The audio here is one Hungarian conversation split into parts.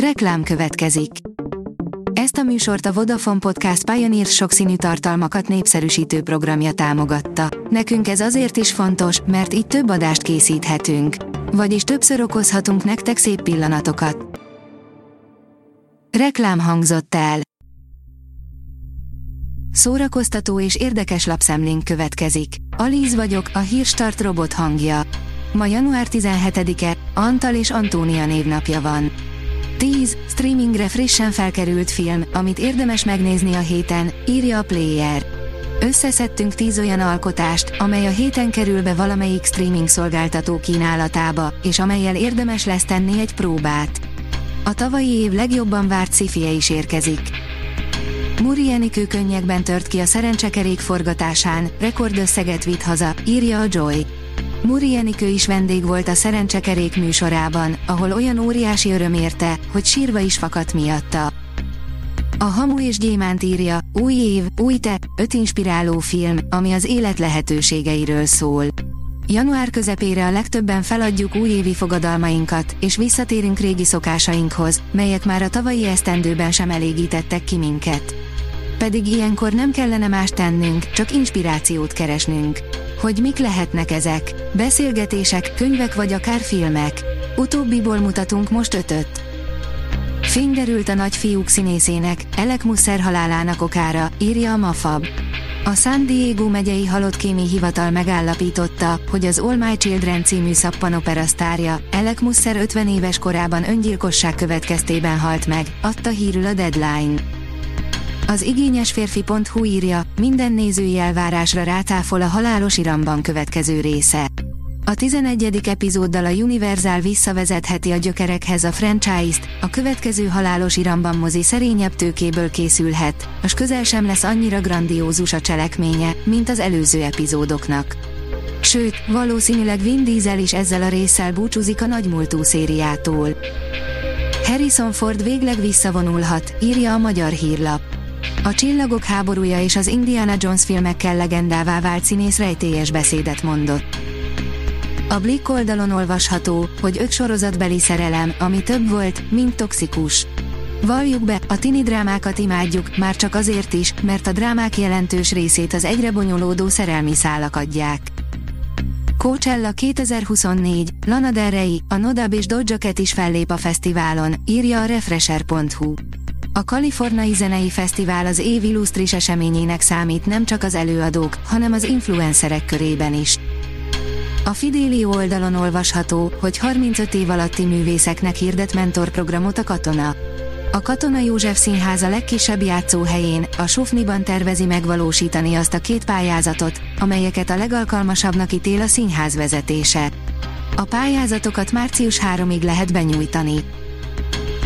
Reklám következik. Ezt a műsort a Vodafone Podcast Pioneer sokszínű tartalmakat népszerűsítő programja támogatta. Nekünk ez azért is fontos, mert így több adást készíthetünk. Vagyis többször okozhatunk nektek szép pillanatokat. Reklám hangzott el. Szórakoztató és érdekes lapszemlénk következik. Alíz vagyok, a hírstart robot hangja. Ma január 17-e, Antal és Antónia névnapja van. 10. Streamingre frissen felkerült film, amit érdemes megnézni a héten, írja a Player. Összeszedtünk 10 olyan alkotást, amely a héten kerül be valamelyik streaming szolgáltató kínálatába, és amelyel érdemes lesz tenni egy próbát. A tavalyi év legjobban várt szifie is érkezik. Muri Enikő könnyekben tört ki a szerencsekerék forgatásán, rekordösszeget vitt haza, írja a Joy. Muri Enikő is vendég volt a Szerencsekerék műsorában, ahol olyan óriási öröm érte, hogy sírva is fakadt miatta. A Hamu és Gyémánt írja, új év, új te, öt inspiráló film, ami az élet lehetőségeiről szól. Január közepére a legtöbben feladjuk újévi fogadalmainkat, és visszatérünk régi szokásainkhoz, melyek már a tavalyi esztendőben sem elégítettek ki minket. Pedig ilyenkor nem kellene más tennünk, csak inspirációt keresnünk. Hogy mik lehetnek ezek? Beszélgetések, könyvek vagy akár filmek? Utóbbiból mutatunk most ötöt. Fény derült a nagyfiúk színészének, Elek Musser halálának okára, írja a Mafab. A San Diego megyei halott kémi hivatal megállapította, hogy az All My Children című szappanopera sztárja, Elek Musser 50 éves korában öngyilkosság következtében halt meg, adta hírül a Deadline. Az igényes férfi.hu írja, minden nézői elvárásra rátáfol a halálos iramban következő része. A 11. epizóddal a Universal visszavezetheti a gyökerekhez a franchise-t, a következő halálos iramban mozi szerényebb tőkéből készülhet, az közel sem lesz annyira grandiózus a cselekménye, mint az előző epizódoknak. Sőt, valószínűleg Vin Diesel is ezzel a résszel búcsúzik a nagymúltú szériától. Harrison Ford végleg visszavonulhat, írja a magyar hírlap. A Csillagok háborúja és az Indiana Jones filmekkel legendává vált színész rejtélyes beszédet mondott. A Blick oldalon olvasható, hogy öt sorozatbeli szerelem, ami több volt, mint toxikus. Valljuk be, a tini drámákat imádjuk, már csak azért is, mert a drámák jelentős részét az egyre bonyolódó szerelmi szálak adják. Coachella 2024, Lana Del Rey, a Nodab és Doja is fellép a fesztiválon, írja a Refresher.hu. A Kaliforniai Zenei Fesztivál az év illusztris eseményének számít nem csak az előadók, hanem az influencerek körében is. A Fidelio oldalon olvasható, hogy 35 év alatti művészeknek hirdet mentorprogramot a katona. A Katona József Színház a legkisebb játszóhelyén, a Sufniban tervezi megvalósítani azt a két pályázatot, amelyeket a legalkalmasabbnak ítél a színház vezetése. A pályázatokat március 3-ig lehet benyújtani.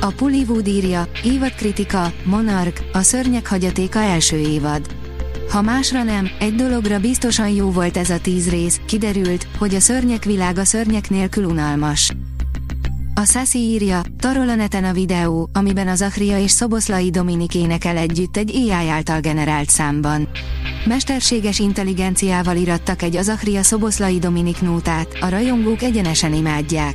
A Pullywood írja, kritika, Monarch, a szörnyek hagyatéka első évad. Ha másra nem, egy dologra biztosan jó volt ez a tíz rész, kiderült, hogy a szörnyek világa szörnyek nélkül unalmas. A Sassy írja, tarol a neten a videó, amiben az Achria és Szoboszlai Dominik énekel együtt egy AI által generált számban. Mesterséges intelligenciával irattak egy az Achria Szoboszlai Dominik nótát, a rajongók egyenesen imádják.